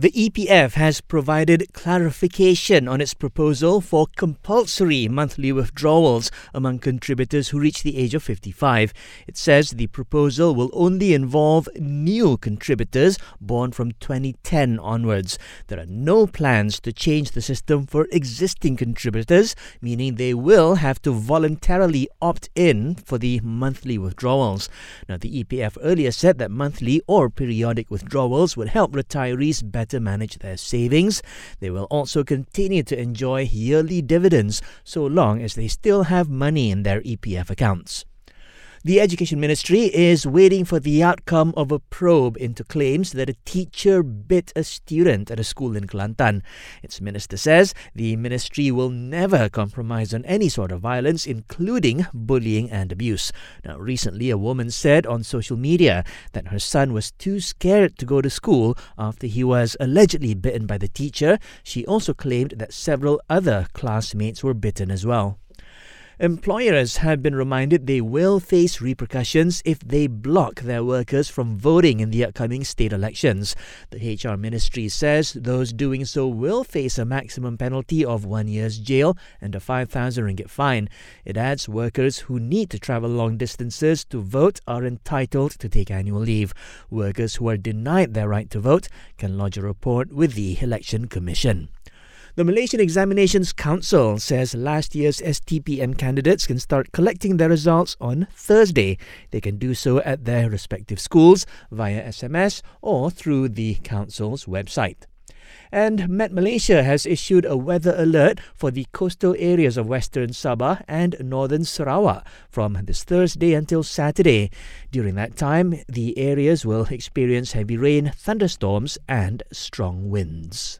The EPF has provided clarification on its proposal for compulsory monthly withdrawals among contributors who reach the age of 55. It says the proposal will only involve new contributors born from 2010 onwards. There are no plans to change the system for existing contributors, meaning they will have to voluntarily opt in for the monthly withdrawals. Now, the EPF earlier said that monthly or periodic withdrawals would help retirees better better manage their savings. They will also continue to enjoy yearly dividends so long as they still have money in their EPF accounts. The Education Ministry is waiting for the outcome of a probe into claims that a teacher bit a student at a school in Kelantan. Its minister says the ministry will never compromise on any sort of violence, including bullying and abuse. Now, recently, a woman said on social media that her son was too scared to go to school after he was allegedly bitten by the teacher. She also claimed that several other classmates were bitten as well. Employers have been reminded they will face repercussions if they block their workers from voting in the upcoming state elections. The HR ministry says those doing so will face a maximum penalty of one year's jail and a 5,000 ringgit fine. It adds workers who need to travel long distances to vote are entitled to take annual leave. Workers who are denied their right to vote can lodge a report with the Election Commission. The Malaysian Examinations Council says last year's STPM candidates can start collecting their results on Thursday. They can do so at their respective schools via SMS or through the council's website. And Met Malaysia has issued a weather alert for the coastal areas of western Sabah and northern Sarawak from this Thursday until Saturday. During that time, the areas will experience heavy rain, thunderstorms, and strong winds.